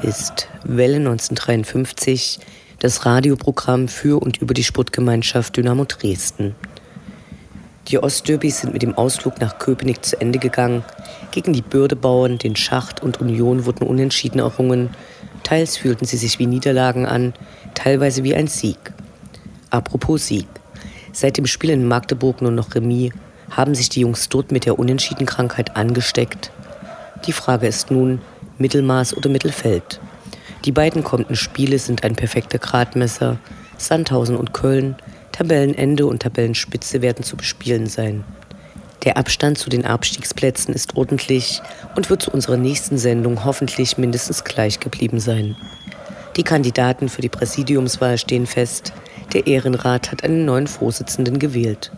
Ist Welle 1953, das Radioprogramm für und über die Sportgemeinschaft Dynamo Dresden. Die Ostderbys sind mit dem Ausflug nach Köpenick zu Ende gegangen. Gegen die Bürdebauern, den Schacht und Union wurden unentschieden errungen. Teils fühlten sie sich wie Niederlagen an, teilweise wie ein Sieg. Apropos Sieg. Seit dem Spiel in Magdeburg nur noch Remis haben sich die Jungs dort mit der Unentschiedenkrankheit angesteckt. Die Frage ist nun, Mittelmaß oder Mittelfeld. Die beiden kommenden Spiele sind ein perfekter Gradmesser. Sandhausen und Köln, Tabellenende und Tabellenspitze werden zu bespielen sein. Der Abstand zu den Abstiegsplätzen ist ordentlich und wird zu unserer nächsten Sendung hoffentlich mindestens gleich geblieben sein. Die Kandidaten für die Präsidiumswahl stehen fest. Der Ehrenrat hat einen neuen Vorsitzenden gewählt.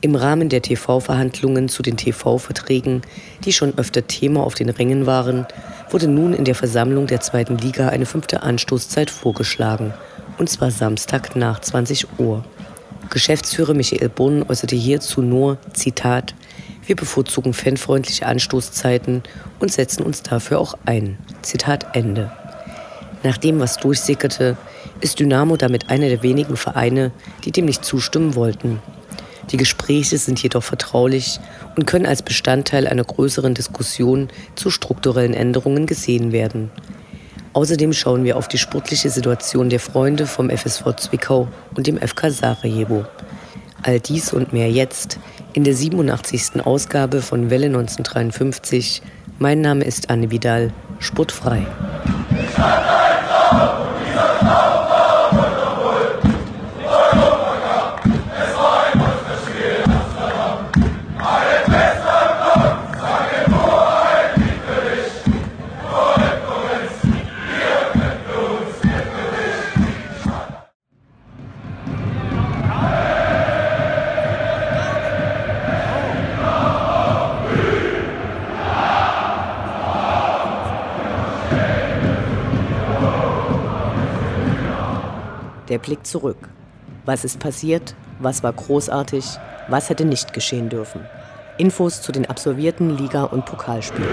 Im Rahmen der TV-Verhandlungen zu den TV-Verträgen, die schon öfter Thema auf den Rängen waren, wurde nun in der Versammlung der zweiten Liga eine fünfte Anstoßzeit vorgeschlagen, und zwar Samstag nach 20 Uhr. Geschäftsführer Michael Brunn äußerte hierzu nur, Zitat, wir bevorzugen fanfreundliche Anstoßzeiten und setzen uns dafür auch ein. Zitat Ende. Nach dem, was durchsickerte, ist Dynamo damit einer der wenigen Vereine, die dem nicht zustimmen wollten. Die Gespräche sind jedoch vertraulich und können als Bestandteil einer größeren Diskussion zu strukturellen Änderungen gesehen werden. Außerdem schauen wir auf die sportliche Situation der Freunde vom FSV Zwickau und dem FK Sarajevo. All dies und mehr jetzt in der 87. Ausgabe von Welle 1953. Mein Name ist Anne Vidal, sportfrei. Der Blick zurück. Was ist passiert? Was war großartig? Was hätte nicht geschehen dürfen? Infos zu den absolvierten Liga- und Pokalspielen.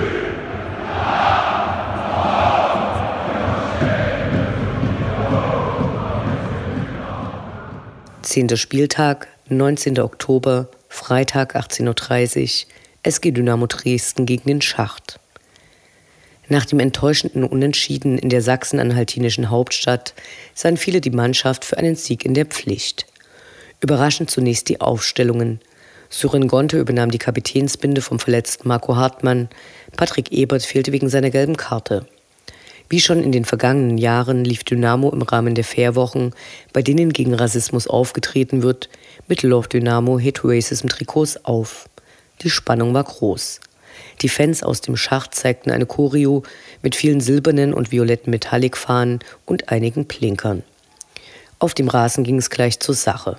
Zehnter Spieltag, 19. Oktober, Freitag 18.30 Uhr, SG Dynamo Dresden gegen den Schacht. Nach dem enttäuschenden Unentschieden in der sachsen-anhaltinischen Hauptstadt sahen viele die Mannschaft für einen Sieg in der Pflicht. Überraschend zunächst die Aufstellungen. Sören Gonte übernahm die Kapitänsbinde vom verletzten Marco Hartmann. Patrick Ebert fehlte wegen seiner gelben Karte. Wie schon in den vergangenen Jahren lief Dynamo im Rahmen der Fairwochen, bei denen gegen Rassismus aufgetreten wird, mit Love Dynamo Hate Racism Trikots auf. Die Spannung war groß. Die Fans aus dem Schacht zeigten eine Choreo mit vielen silbernen und violetten Metallicfahnen und einigen Plinkern. Auf dem Rasen ging es gleich zur Sache.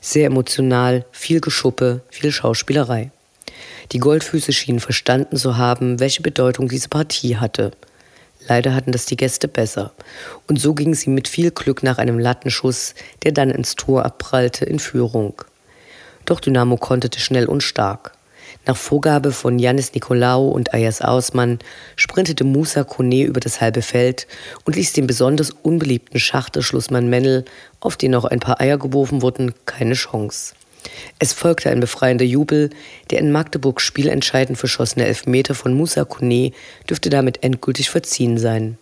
Sehr emotional, viel Geschuppe, viel Schauspielerei. Die Goldfüße schienen verstanden zu haben, welche Bedeutung diese Partie hatte. Leider hatten das die Gäste besser. Und so ging sie mit viel Glück nach einem Lattenschuss, der dann ins Tor abprallte, in Führung. Doch Dynamo konterte schnell und stark. Nach Vorgabe von Janis Nikolaou und Ayas Ausmann sprintete Musa Kone über das halbe Feld und ließ den besonders unbeliebten Schachterschlussmann Mennel, auf den auch ein paar Eier geworfen wurden, keine Chance. Es folgte ein befreiender Jubel, der in Magdeburg spielentscheidend verschossene Elfmeter von Musa Kone dürfte damit endgültig verziehen sein.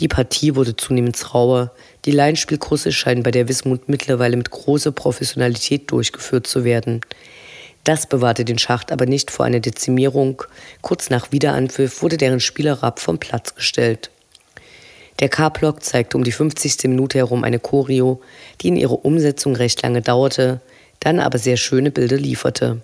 Die Partie wurde zunehmend rauer, die Laienspielkurse scheinen bei der Wismut mittlerweile mit großer Professionalität durchgeführt zu werden. Das bewahrte den Schacht aber nicht vor einer Dezimierung. Kurz nach Wiederanpfiff wurde deren Spielerrapp vom Platz gestellt. Der K-Block zeigte um die 50. Minute herum eine Choreo, die in ihrer Umsetzung recht lange dauerte. dann aber sehr schöne Bilder lieferte.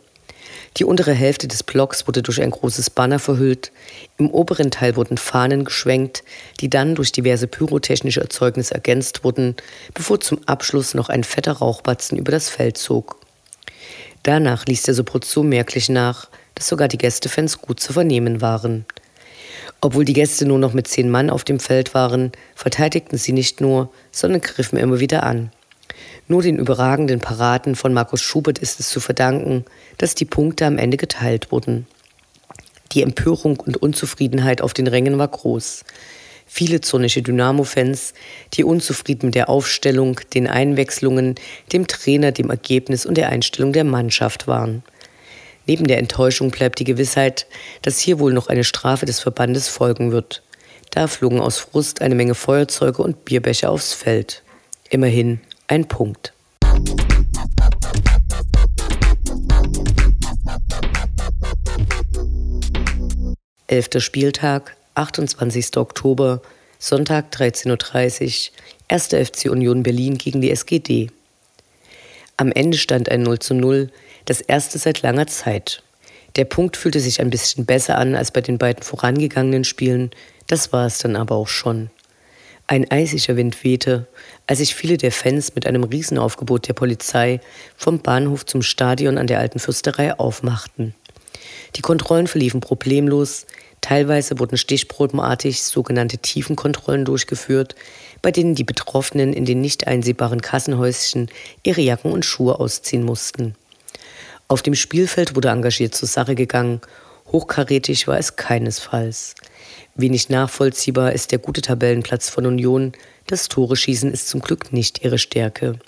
Die untere Hälfte des Blocks wurde durch ein großes Banner verhüllt, im oberen Teil wurden Fahnen geschwenkt, die dann durch diverse pyrotechnische Erzeugnisse ergänzt wurden, bevor zum Abschluss noch ein fetter Rauchbatzen über das Feld zog. Danach ließ der Sopro so merklich nach, dass sogar die Gästefans gut zu vernehmen waren. Obwohl die Gäste nur noch mit zehn Mann auf dem Feld waren, verteidigten sie nicht nur, sondern griffen immer wieder an. Nur den überragenden Paraden von Markus Schubert ist es zu verdanken, dass die Punkte am Ende geteilt wurden. Die Empörung und Unzufriedenheit auf den Rängen war groß. Viele zornische Dynamo-Fans, die unzufrieden mit der Aufstellung, den Einwechslungen, dem Trainer, dem Ergebnis und der Einstellung der Mannschaft waren. Neben der Enttäuschung bleibt die Gewissheit, dass hier wohl noch eine Strafe des Verbandes folgen wird. Da flogen aus Frust eine Menge Feuerzeuge und Bierbecher aufs Feld. Immerhin ein Punkt. Elfter Spieltag, 28. Oktober, Sonntag 13.30 Uhr, 1. FC Union Berlin gegen die SGD. Am Ende stand ein 0 zu 0, das erste seit langer Zeit. Der Punkt fühlte sich ein bisschen besser an als bei den beiden vorangegangenen Spielen, das war es dann aber auch schon. Ein eisiger Wind wehte, als sich viele der Fans mit einem Riesenaufgebot der Polizei vom Bahnhof zum Stadion an der alten Fürsterei aufmachten. Die Kontrollen verliefen problemlos, teilweise wurden stichprobenartig sogenannte Tiefenkontrollen durchgeführt, bei denen die Betroffenen in den nicht einsehbaren Kassenhäuschen ihre Jacken und Schuhe ausziehen mussten. Auf dem Spielfeld wurde engagiert zur Sache gegangen, hochkarätig war es keinesfalls. Wenig nachvollziehbar ist der gute Tabellenplatz von Union. Das Tore-Schießen ist zum Glück nicht ihre Stärke.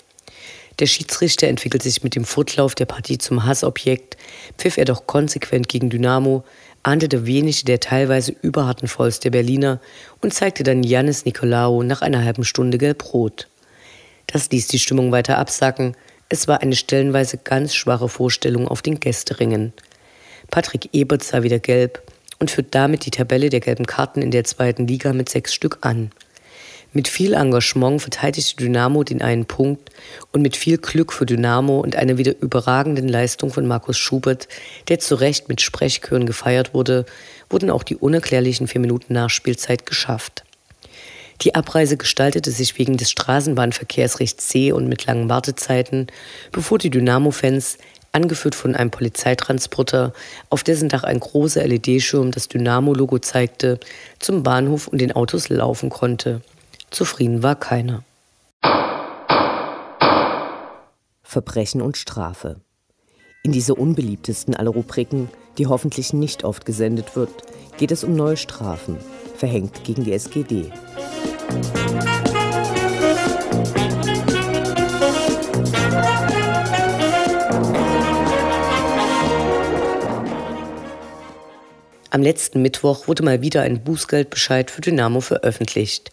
Der Schiedsrichter entwickelt sich mit dem Fortlauf der Partie zum Hassobjekt, pfiff er doch konsequent gegen Dynamo, ahndete wenig der teilweise überharten Fouls der Berliner und zeigte dann Janis Nikolaou nach einer halben Stunde gelb-rot. Das ließ die Stimmung weiter absacken. Es war eine stellenweise ganz schwache Vorstellung auf den Gästeringen. Patrick Ebert sah wieder gelb, und führt damit die Tabelle der gelben Karten in der zweiten Liga mit sechs Stück an. Mit viel Engagement verteidigte Dynamo den einen Punkt und mit viel Glück für Dynamo und einer wieder überragenden Leistung von Markus Schubert, der zu Recht mit Sprechchören gefeiert wurde, wurden auch die unerklärlichen vier Minuten Nachspielzeit geschafft. Die Abreise gestaltete sich wegen des Straßenbahnverkehrs recht zäh und mit langen Wartezeiten, bevor die Dynamo-Fans angeführt von einem Polizeitransporter, auf dessen Dach ein großer LED-Schirm das Dynamo-Logo zeigte, zum Bahnhof und den Autos laufen konnte. Zufrieden war keiner. Verbrechen und Strafe. In dieser unbeliebtesten aller Rubriken, die hoffentlich nicht oft gesendet wird, geht es um neue Strafen, verhängt gegen die SGD. Am letzten Mittwoch wurde mal wieder ein Bußgeldbescheid für Dynamo veröffentlicht.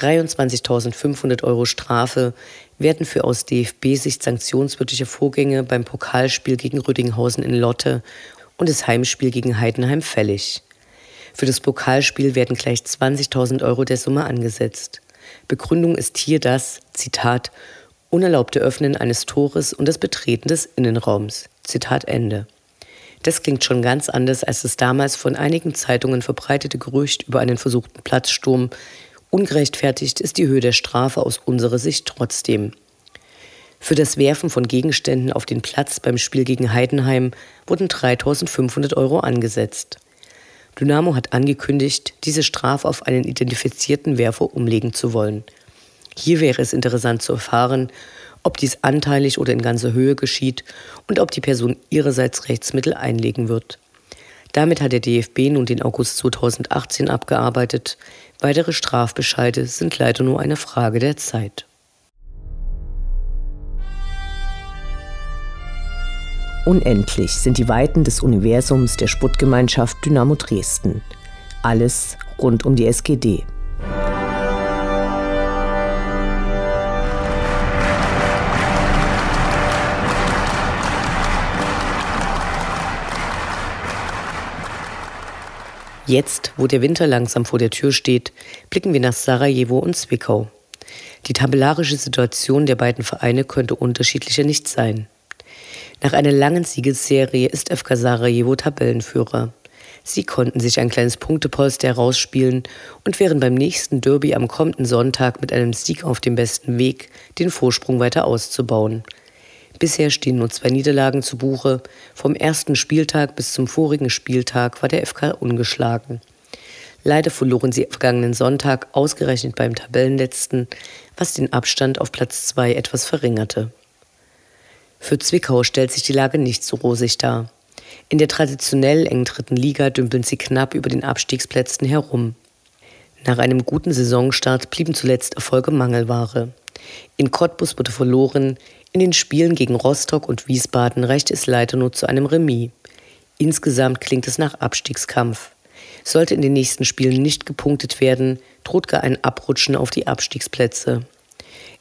23.500 Euro Strafe werden für aus DFB-Sicht sanktionswürdige Vorgänge beim Pokalspiel gegen Rüdinghausen in Lotte und das Heimspiel gegen Heidenheim fällig. Für das Pokalspiel werden gleich 20.000 Euro der Summe angesetzt. Begründung ist hier das, Zitat, unerlaubte Öffnen eines Tores und das Betreten des Innenraums. Zitat Ende. Das klingt schon ganz anders als das damals von einigen Zeitungen verbreitete Gerücht über einen versuchten Platzsturm. Ungerechtfertigt ist die Höhe der Strafe aus unserer Sicht trotzdem. Für das Werfen von Gegenständen auf den Platz beim Spiel gegen Heidenheim wurden 3500 Euro angesetzt. Dynamo hat angekündigt, diese Strafe auf einen identifizierten Werfer umlegen zu wollen. Hier wäre es interessant zu erfahren, ob dies anteilig oder in ganzer Höhe geschieht und ob die Person ihrerseits Rechtsmittel einlegen wird. Damit hat der DFB nun den August 2018 abgearbeitet. Weitere Strafbescheide sind leider nur eine Frage der Zeit. Unendlich sind die Weiten des Universums der Sputtgemeinschaft Dynamo Dresden. Alles rund um die SGD. Jetzt, wo der Winter langsam vor der Tür steht, blicken wir nach Sarajevo und Zwickau. Die tabellarische Situation der beiden Vereine könnte unterschiedlicher nicht sein. Nach einer langen Siegesserie ist FK Sarajevo Tabellenführer. Sie konnten sich ein kleines Punktepolster herausspielen und wären beim nächsten Derby am kommenden Sonntag mit einem Sieg auf dem besten Weg, den Vorsprung weiter auszubauen. Bisher stehen nur zwei Niederlagen zu Buche. Vom ersten Spieltag bis zum vorigen Spieltag war der FK ungeschlagen. Leider verloren sie vergangenen Sonntag ausgerechnet beim Tabellenletzten, was den Abstand auf Platz zwei etwas verringerte. Für Zwickau stellt sich die Lage nicht so rosig dar. In der traditionell engen dritten Liga dümpeln sie knapp über den Abstiegsplätzen herum. Nach einem guten Saisonstart blieben zuletzt Erfolge Mangelware. In Cottbus wurde verloren, in den Spielen gegen Rostock und Wiesbaden reichte es leider nur zu einem Remis. Insgesamt klingt es nach Abstiegskampf. Sollte in den nächsten Spielen nicht gepunktet werden, droht gar ein Abrutschen auf die Abstiegsplätze.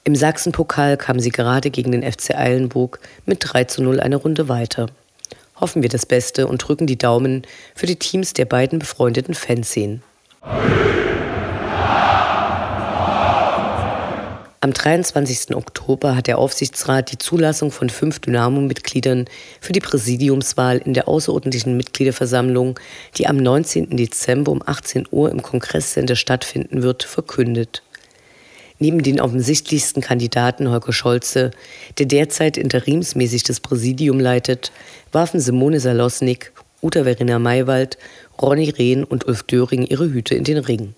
Im Sachsenpokal kam sie gerade gegen den FC Eilenburg mit 3 zu 0 eine Runde weiter. Hoffen wir das Beste und drücken die Daumen für die Teams der beiden befreundeten Fanszenen. Am 23. Oktober hat der Aufsichtsrat die Zulassung von fünf Dynamo-Mitgliedern für die Präsidiumswahl in der außerordentlichen Mitgliederversammlung, die am 19. Dezember um 18 Uhr im Kongresscenter stattfinden wird, verkündet. Neben den offensichtlichsten Kandidaten Holger Scholze, der derzeit interimsmäßig das Präsidium leitet, warfen Simone Salosnik, Uta Verena Maywald, Ronny Rehn und Ulf Döring ihre Hüte in den Ring.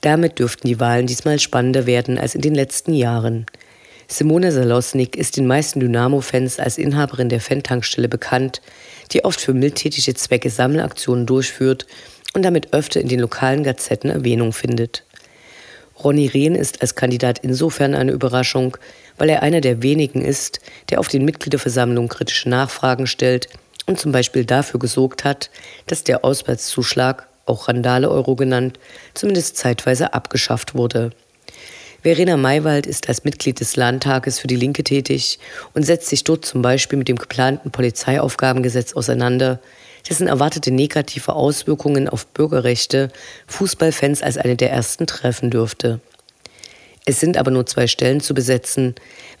Damit dürften die Wahlen diesmal spannender werden als in den letzten Jahren. Simone Salosnik ist den meisten Dynamo-Fans als Inhaberin der Fan-Tankstelle bekannt, die oft für mildtätige Zwecke Sammelaktionen durchführt und damit öfter in den lokalen Gazetten Erwähnung findet. Ronny Rehn ist als Kandidat insofern eine Überraschung, weil er einer der wenigen ist, der auf den Mitgliederversammlungen kritische Nachfragen stellt und zum Beispiel dafür gesorgt hat, dass der Auswärtszuschlag, auch Randale-Euro genannt, zumindest zeitweise abgeschafft wurde. Verena Maywald ist als Mitglied des Landtages für die Linke tätig und setzt sich dort zum Beispiel mit dem geplanten Polizeiaufgabengesetz auseinander, dessen erwartete negative Auswirkungen auf Bürgerrechte Fußballfans als eine der ersten treffen dürfte. Es sind aber nur zwei Stellen zu besetzen,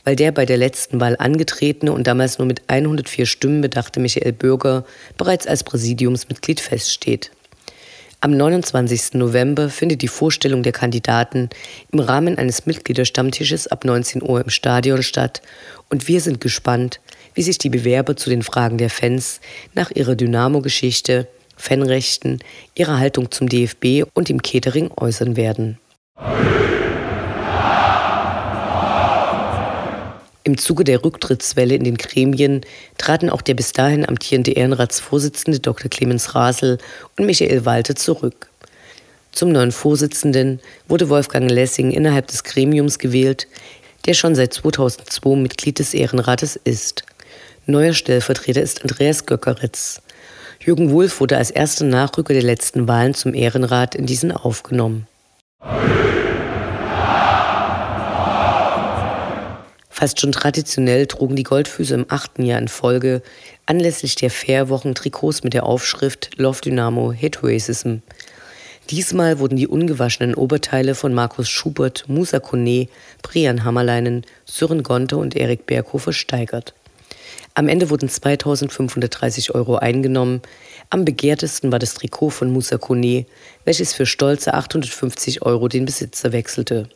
weil der bei der letzten Wahl angetretene und damals nur mit 104 Stimmen bedachte Michael Bürger bereits als Präsidiumsmitglied feststeht. Am 29. November findet die Vorstellung der Kandidaten im Rahmen eines Mitgliederstammtisches ab 19 Uhr im Stadion statt und wir sind gespannt, wie sich die Bewerber zu den Fragen der Fans nach ihrer Dynamo-Geschichte, Fanrechten, ihrer Haltung zum DFB und dem Catering äußern werden. Im Zuge der Rücktrittswelle in den Gremien traten auch der bis dahin amtierende Ehrenratsvorsitzende Dr. Clemens Rasel und Michael Walter zurück. Zum neuen Vorsitzenden wurde Wolfgang Lessing innerhalb des Gremiums gewählt, der schon seit 2002 Mitglied des Ehrenrates ist. Neuer Stellvertreter ist Andreas Göckeritz. Jürgen Wulff wurde als erster Nachrücker der letzten Wahlen zum Ehrenrat in diesen aufgenommen. Fast schon traditionell trugen die Goldfüße im achten Jahr in Folge anlässlich der Fairwochen Trikots mit der Aufschrift Love Dynamo Hit Racism. Diesmal wurden die ungewaschenen Oberteile von Markus Schubert, Musa Kone, Brian Hammerleinen, Sören Gonte und Erik Berghoff versteigert. Am Ende wurden 2530 Euro eingenommen. Am begehrtesten war das Trikot von Musa Kone, welches für stolze 850 Euro den Besitzer wechselte.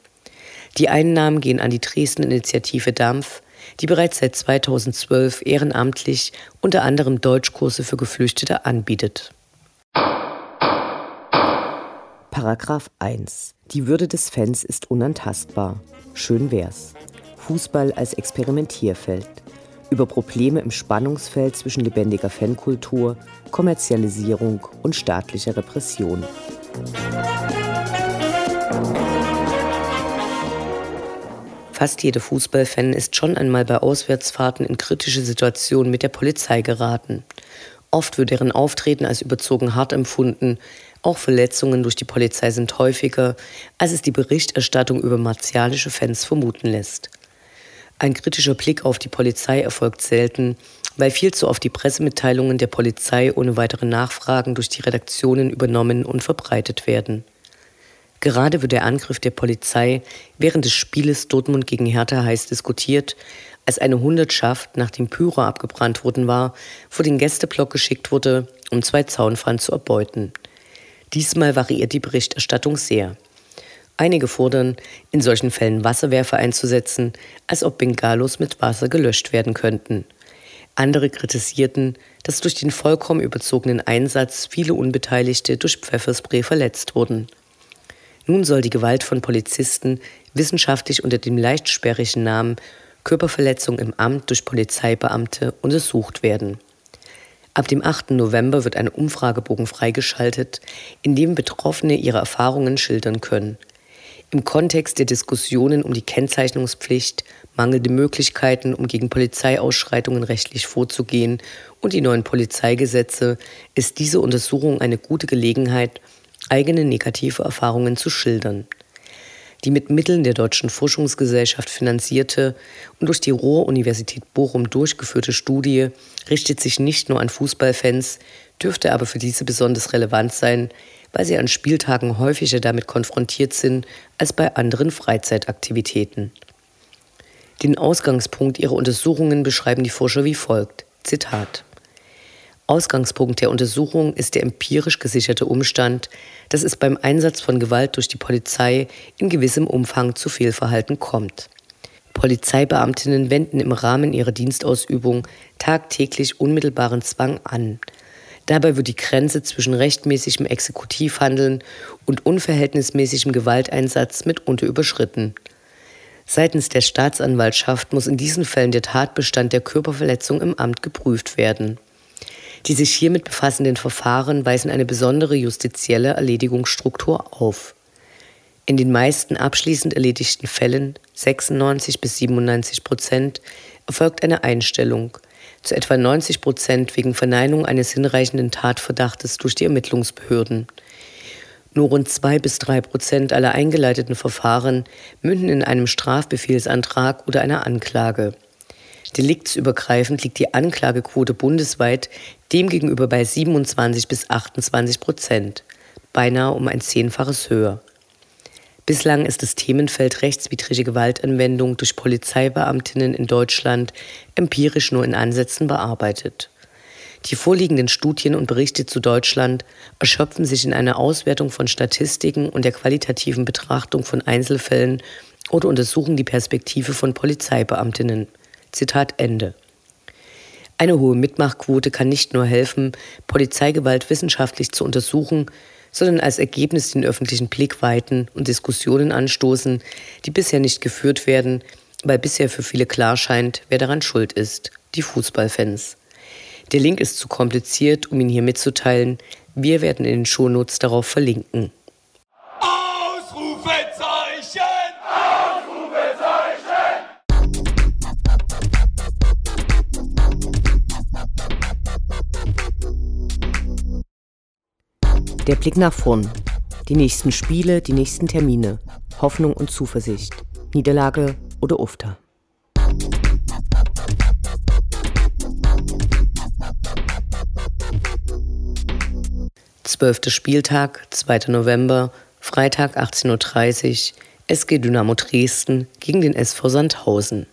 Die Einnahmen gehen an die Dresden-Initiative Dampf, die bereits seit 2012 ehrenamtlich unter anderem Deutschkurse für Geflüchtete anbietet. Paragraph 1. Die Würde des Fans ist unantastbar. Schön wär's. Fußball als Experimentierfeld über Probleme im Spannungsfeld zwischen lebendiger Fankultur, Kommerzialisierung und staatlicher Repression. Fast jeder Fußballfan ist schon einmal bei Auswärtsfahrten in kritische Situationen mit der Polizei geraten. Oft wird deren Auftreten als überzogen hart empfunden. Auch Verletzungen durch die Polizei sind häufiger, als es die Berichterstattung über martialische Fans vermuten lässt. Ein kritischer Blick auf die Polizei erfolgt selten, weil viel zu oft die Pressemitteilungen der Polizei ohne weitere Nachfragen durch die Redaktionen übernommen und verbreitet werden. Gerade wird der Angriff der Polizei während des Spieles Dortmund gegen Hertha heiß diskutiert, als eine Hundertschaft, nachdem Pyro abgebrannt worden war, vor den Gästeblock geschickt wurde, um zwei Zaunpfannen zu erbeuten. Diesmal variiert die Berichterstattung sehr. Einige fordern, in solchen Fällen Wasserwerfer einzusetzen, als ob Bengalos mit Wasser gelöscht werden könnten. Andere kritisierten, dass durch den vollkommen überzogenen Einsatz viele Unbeteiligte durch Pfefferspray verletzt wurden. Nun soll die Gewalt von Polizisten wissenschaftlich unter dem leicht sperrigen Namen Körperverletzung im Amt durch Polizeibeamte untersucht werden. Ab dem 8. November wird ein Umfragebogen freigeschaltet, in dem Betroffene ihre Erfahrungen schildern können. Im Kontext der Diskussionen um die Kennzeichnungspflicht, mangelnde Möglichkeiten, um gegen Polizeiausschreitungen rechtlich vorzugehen und die neuen Polizeigesetze ist diese Untersuchung eine gute Gelegenheit, eigene negative Erfahrungen zu schildern. Die mit Mitteln der Deutschen Forschungsgesellschaft finanzierte und durch die Ruhr-Universität Bochum durchgeführte Studie richtet sich nicht nur an Fußballfans, dürfte aber für diese besonders relevant sein, weil sie an Spieltagen häufiger damit konfrontiert sind als bei anderen Freizeitaktivitäten. Den Ausgangspunkt ihrer Untersuchungen beschreiben die Forscher wie folgt. Zitat. Ausgangspunkt der Untersuchung ist der empirisch gesicherte Umstand, dass es beim Einsatz von Gewalt durch die Polizei in gewissem Umfang zu Fehlverhalten kommt. Polizeibeamtinnen wenden im Rahmen ihrer Dienstausübung tagtäglich unmittelbaren Zwang an, Dabei wird die Grenze zwischen rechtmäßigem Exekutivhandeln und unverhältnismäßigem Gewalteinsatz mitunter überschritten. Seitens der Staatsanwaltschaft muss in diesen Fällen der Tatbestand der Körperverletzung im Amt geprüft werden. Die sich hiermit befassenden Verfahren weisen eine besondere justizielle Erledigungsstruktur auf. In den meisten abschließend erledigten Fällen, 96 bis 97 Prozent, erfolgt eine Einstellung – zu etwa 90 Prozent wegen Verneinung eines hinreichenden Tatverdachtes durch die Ermittlungsbehörden. Nur rund zwei bis drei Prozent aller eingeleiteten Verfahren münden in einem Strafbefehlsantrag oder einer Anklage. Deliktsübergreifend liegt die Anklagequote bundesweit demgegenüber bei 27 bis 28 Prozent, beinahe um ein Zehnfaches höher. Bislang ist das Themenfeld rechtswidrige Gewaltanwendung durch Polizeibeamtinnen in Deutschland empirisch nur in Ansätzen bearbeitet. Die vorliegenden Studien und Berichte zu Deutschland erschöpfen sich in einer Auswertung von Statistiken und der qualitativen Betrachtung von Einzelfällen oder untersuchen die Perspektive von Polizeibeamtinnen. Zitat Ende. Eine hohe Mitmachquote kann nicht nur helfen, Polizeigewalt wissenschaftlich zu untersuchen, sondern als Ergebnis den öffentlichen Blick weiten und Diskussionen anstoßen, die bisher nicht geführt werden, weil bisher für viele klar scheint, wer daran schuld ist, die Fußballfans. Der Link ist zu kompliziert, um ihn hier mitzuteilen. Wir werden in den Shownotes darauf verlinken. Der Blick nach vorn. Die nächsten Spiele, die nächsten Termine. Hoffnung und Zuversicht. Niederlage oder Ufter. Zwölfter Spieltag, 2. November, Freitag 18.30 Uhr, SG Dynamo Dresden gegen den SV Sandhausen.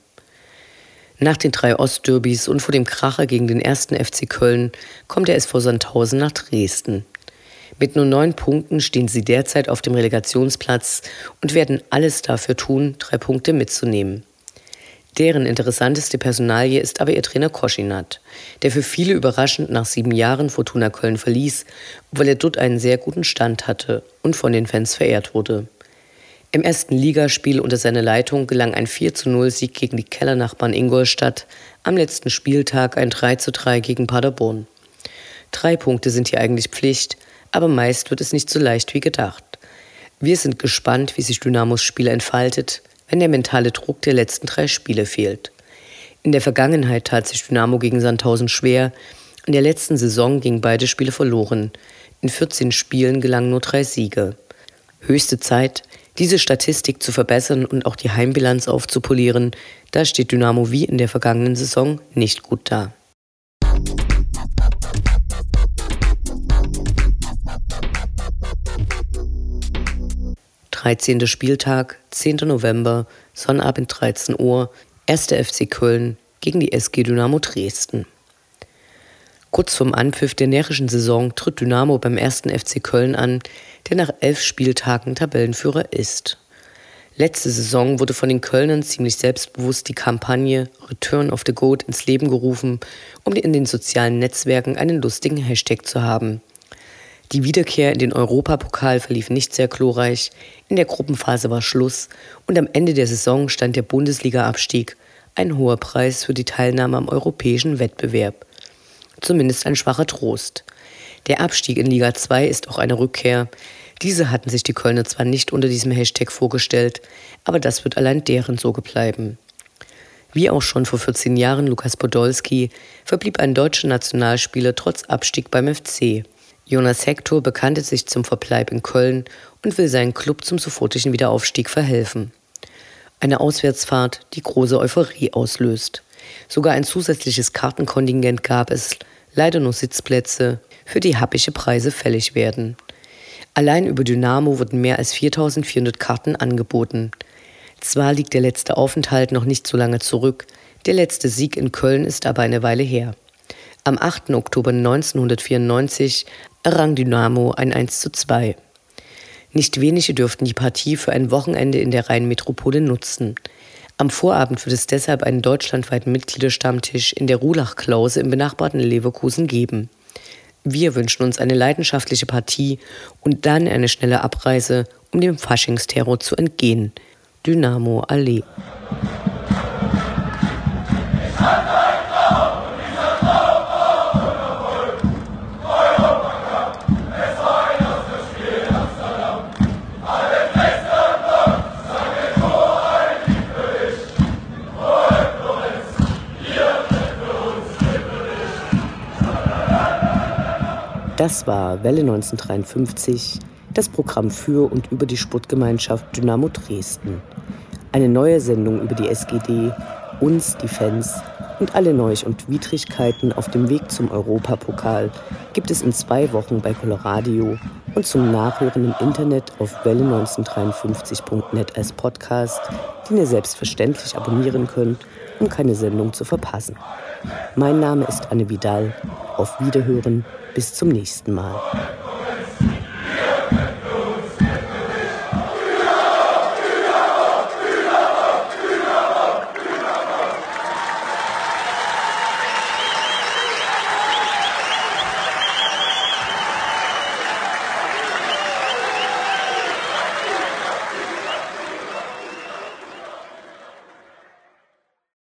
Nach den drei Ostderbys und vor dem Kracher gegen den ersten FC Köln kommt der SV Sandhausen nach Dresden. Mit nur neun Punkten stehen sie derzeit auf dem Relegationsplatz und werden alles dafür tun, drei Punkte mitzunehmen. Deren interessanteste Personalie ist aber ihr Trainer Koschinat, der für viele überraschend nach sieben Jahren Fortuna Köln verließ, obwohl er dort einen sehr guten Stand hatte und von den Fans verehrt wurde. Im ersten Ligaspiel unter seiner Leitung gelang ein 4 0 Sieg gegen die Kellernachbarn Ingolstadt, am letzten Spieltag ein 3 3 gegen Paderborn. Drei Punkte sind hier eigentlich Pflicht, aber meist wird es nicht so leicht wie gedacht. Wir sind gespannt, wie sich Dynamos Spiel entfaltet, wenn der mentale Druck der letzten drei Spiele fehlt. In der Vergangenheit tat sich Dynamo gegen Sandhausen schwer. In der letzten Saison gingen beide Spiele verloren. In 14 Spielen gelangen nur drei Siege. Höchste Zeit, diese Statistik zu verbessern und auch die Heimbilanz aufzupolieren, da steht Dynamo wie in der vergangenen Saison nicht gut da. 13. Spieltag, 10. November, Sonnabend 13 Uhr, 1. FC Köln gegen die SG Dynamo Dresden. Kurz vorm Anpfiff der närrischen Saison tritt Dynamo beim 1. FC Köln an, der nach elf Spieltagen Tabellenführer ist. Letzte Saison wurde von den Kölnern ziemlich selbstbewusst die Kampagne Return of the Goat ins Leben gerufen, um in den sozialen Netzwerken einen lustigen Hashtag zu haben. Die Wiederkehr in den Europapokal verlief nicht sehr glorreich, in der Gruppenphase war Schluss und am Ende der Saison stand der Bundesliga-Abstieg, ein hoher Preis für die Teilnahme am europäischen Wettbewerb. Zumindest ein schwacher Trost. Der Abstieg in Liga 2 ist auch eine Rückkehr. Diese hatten sich die Kölner zwar nicht unter diesem Hashtag vorgestellt, aber das wird allein deren Sorge bleiben. Wie auch schon vor 14 Jahren Lukas Podolski verblieb ein deutscher Nationalspieler trotz Abstieg beim FC. Jonas Hector bekannte sich zum Verbleib in Köln und will seinen Club zum sofortigen Wiederaufstieg verhelfen. Eine Auswärtsfahrt, die große Euphorie auslöst. Sogar ein zusätzliches Kartenkontingent gab es, leider nur Sitzplätze, für die happische Preise fällig werden. Allein über Dynamo wurden mehr als 4400 Karten angeboten. Zwar liegt der letzte Aufenthalt noch nicht so lange zurück, der letzte Sieg in Köln ist aber eine Weile her. Am 8. Oktober 1994 errang Dynamo ein 1 zu 2. Nicht wenige dürften die Partie für ein Wochenende in der Rheinmetropole nutzen. Am Vorabend wird es deshalb einen deutschlandweiten Mitgliederstammtisch in der Rulach-Klause im benachbarten Leverkusen geben. Wir wünschen uns eine leidenschaftliche Partie und dann eine schnelle Abreise, um dem Faschingsterror zu entgehen. Dynamo Allee. Das war Welle 1953, das Programm für und über die Sportgemeinschaft Dynamo Dresden. Eine neue Sendung über die SGD, uns, die Fans und alle Neuch und Widrigkeiten auf dem Weg zum Europapokal gibt es in zwei Wochen bei Coloradio und zum Nachhören im Internet auf welle1953.net als Podcast, den ihr selbstverständlich abonnieren könnt, um keine Sendung zu verpassen. Mein Name ist Anne Vidal. Auf Wiederhören bis zum nächsten Mal.